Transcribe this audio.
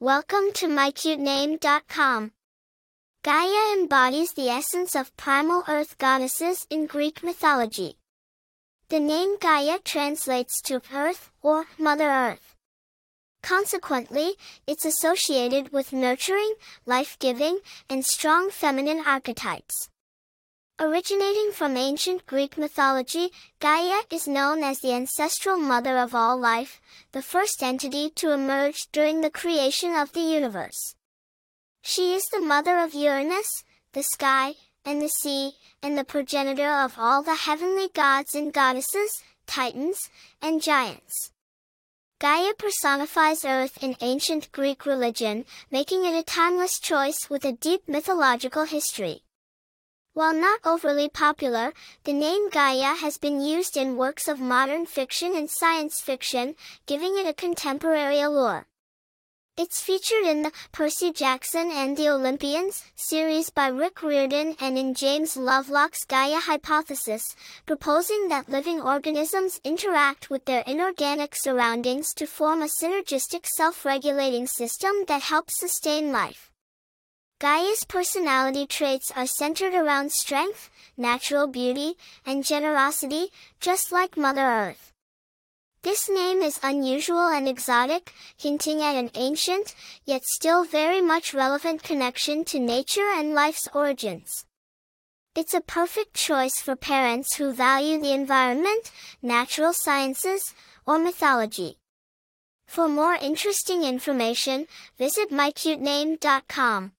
Welcome to mycutename.com. Gaia embodies the essence of primal earth goddesses in Greek mythology. The name Gaia translates to earth or Mother Earth. Consequently, it's associated with nurturing, life-giving, and strong feminine archetypes. Originating from ancient Greek mythology, Gaia is known as the ancestral mother of all life, the first entity to emerge during the creation of the universe. She is the mother of Uranus, the sky, and the sea, and the progenitor of all the heavenly gods and goddesses, titans, and giants. Gaia personifies Earth in ancient Greek religion, making it a timeless choice with a deep mythological history. While not overly popular, the name Gaia has been used in works of modern fiction and science fiction, giving it a contemporary allure. It's featured in the Percy Jackson and the Olympians series by Rick Riordan and in James Lovelock's Gaia hypothesis, proposing that living organisms interact with their inorganic surroundings to form a synergistic self-regulating system that helps sustain life. Gaia's personality traits are centered around strength, natural beauty, and generosity, just like Mother Earth. This name is unusual and exotic, hinting at an ancient, yet still very much relevant connection to nature and life's origins. It's a perfect choice for parents who value the environment, natural sciences, or mythology. For more interesting information, visit mycutename.com.